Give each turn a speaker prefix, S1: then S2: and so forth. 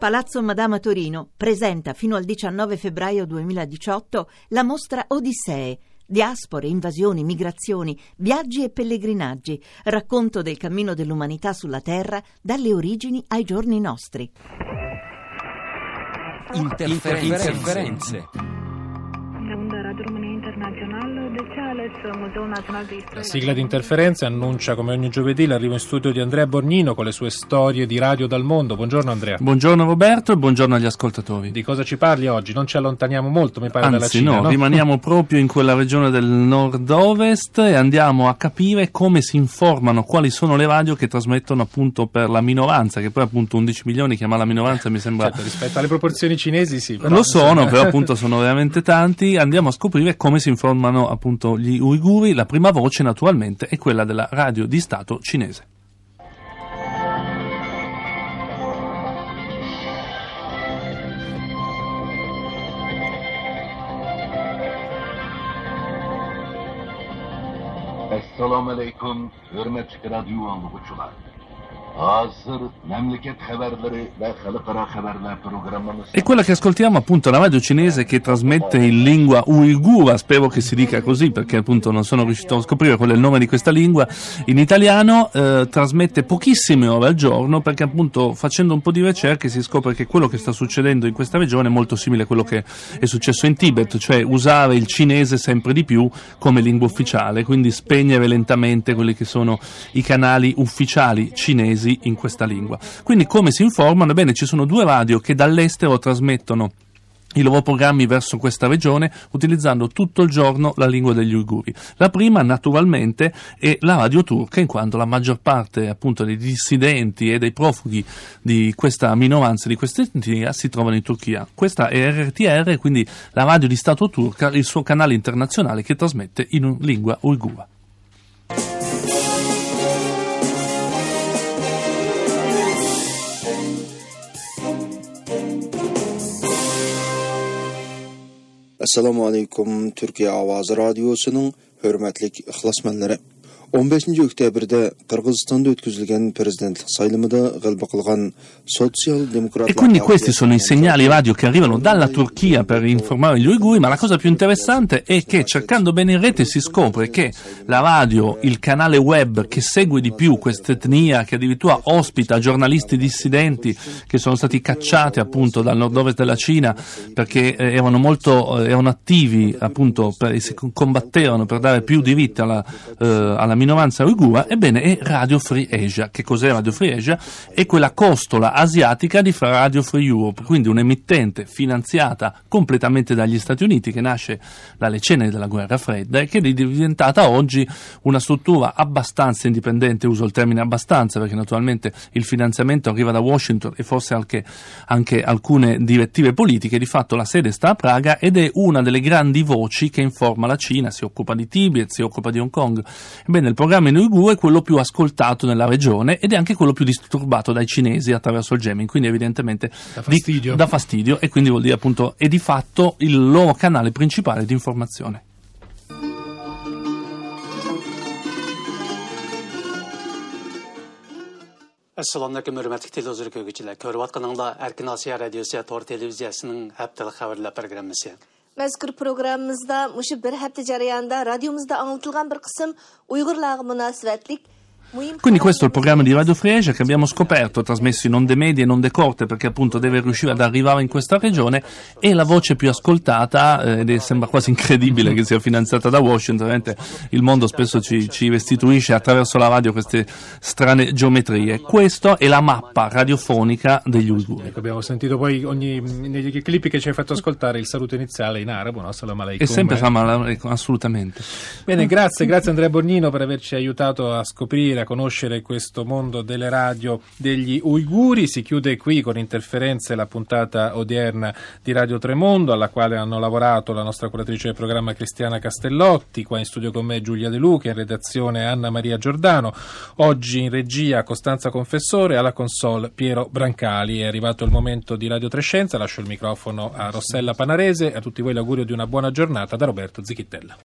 S1: Palazzo Madama Torino presenta fino al 19 febbraio 2018 la mostra Odissee. Diaspore, invasioni, migrazioni, viaggi e pellegrinaggi, racconto del cammino dell'umanità sulla Terra dalle origini ai giorni nostri.
S2: Interferenze. Interferenze.
S3: La sigla di interferenze annuncia come ogni giovedì l'arrivo in studio di Andrea Borgnino con le sue storie di radio dal mondo. Buongiorno Andrea.
S4: Buongiorno Roberto e buongiorno agli ascoltatori.
S3: Di cosa ci parli oggi? Non ci allontaniamo molto, mi pare,
S4: Anzi,
S3: dalla Cina.
S4: no,
S3: no?
S4: rimaniamo proprio in quella regione del nord-ovest e andiamo a capire come si informano, quali sono le radio che trasmettono appunto per la minoranza, che poi appunto 11 milioni chiama la minoranza mi sembra...
S3: Certo, rispetto alle proporzioni cinesi, sì. però,
S4: Lo sono, però appunto sono veramente tanti. Andiamo a scoprire come si informano appunto gli uiguri. La prima voce naturalmente è quella della radio di Stato cinese.
S5: Assalomu alaykum, hurmatli radio anglag'uchilar.
S4: E quella che ascoltiamo appunto è la radio cinese che trasmette in lingua uigura, spero che si dica così perché appunto non sono riuscito a scoprire qual è il nome di questa lingua, in italiano eh, trasmette pochissime ore al giorno perché appunto facendo un po' di ricerche si scopre che quello che sta succedendo in questa regione è molto simile a quello che è successo in Tibet, cioè usare il cinese sempre di più come lingua ufficiale, quindi spegnere lentamente quelli che sono i canali ufficiali cinesi in questa lingua. Quindi come si informano? Ebbene, ci sono due radio che dall'estero trasmettono i loro programmi verso questa regione utilizzando tutto il giorno la lingua degli uiguri. La prima naturalmente è la radio turca in quanto la maggior parte appunto dei dissidenti e dei profughi di questa minoranza, di questa etnia si trovano in Turchia. Questa è RTR, quindi la radio di Stato turca, il suo canale internazionale che trasmette in lingua uigura.
S6: Assalomu alaykum turkiya ovozi radiosining hurmatli ixlosmanlari 15 oktyabrda qirg'izistonda o'tkazilgan prezidentlik saylimida g'alaba qilgan sotsial demokrat
S4: E quindi questi sono i segnali radio che arrivano dalla Turchia per informare gli uiguri, ma la cosa più interessante è che cercando bene in rete si scopre che la radio, il canale web che segue di più questa etnia, che addirittura ospita giornalisti dissidenti che sono stati cacciati appunto dal nord-ovest della Cina perché eh, erano molto eh, erano attivi appunto per, e si combattevano per dare più diritti alla, eh, alla minoranza uigura, ebbene è Radio Free Asia. Che cos'è Radio Free Asia? È quella costola asiatica di Radio Free Europe, quindi un'emittente finanziata completamente dagli Stati Uniti che nasce dalle ceneri della guerra fredda e che è diventata oggi una struttura abbastanza indipendente, uso il termine abbastanza perché naturalmente il finanziamento arriva da Washington e forse anche, anche alcune direttive politiche, di fatto la sede sta a Praga ed è una delle grandi voci che informa la Cina, si occupa di Tibet, si occupa di Hong Kong. Ebbene, il programma in uiguro è quello più ascoltato nella regione ed è anche quello più disturbato dai cinesi attraverso il jamming, quindi evidentemente
S3: Dà fastidio.
S4: Di, dà fastidio e quindi vuol dire appunto è di fatto il loro canale principale di informazione.
S7: assalomu alaykum hurmatli televizor ko'rguvchilar ko'rayotganinglar erkin osiyo radiosi tor televiziyasining haftalik xabarlar programmasi
S8: Мәзкур программамызда мушы бер һәфтә җарыянда радиомызда аңлатылган бер кысым уйгырларга мөнәсәбәтлек
S4: Quindi questo è il programma di Radio Free Asia che abbiamo scoperto, trasmesso in onde medie e in onde corte perché appunto deve riuscire ad arrivare in questa regione, è la voce più ascoltata eh, ed è, sembra quasi incredibile che sia finanziata da Washington, veramente il mondo spesso ci, ci restituisce attraverso la radio queste strane geometrie. Questa è la mappa radiofonica degli uiguri.
S3: Ecco, abbiamo sentito poi ogni, negli clip che ci hai fatto ascoltare il saluto iniziale in arabo, no? Salam alaikum.
S4: E sempre. Salam alaikum, assolutamente.
S3: Bene, grazie, grazie Andrea Borgnino per averci aiutato a scoprire, a conoscere questo mondo delle radio degli uiguri. Si chiude qui con interferenze la puntata odierna di Radio Tremondo, alla quale hanno lavorato la nostra curatrice del programma Cristiana Castellotti, qua in studio con me Giulia De Luca, in redazione Anna Maria Giordano, oggi in regia Costanza Confessore, alla console Piero Brancali. È arrivato il momento di Radio Trescenza, lascio il microfono a Rossella Panarese, a tutti voi l'augurio di una buona giornata da Roberto Zichittella.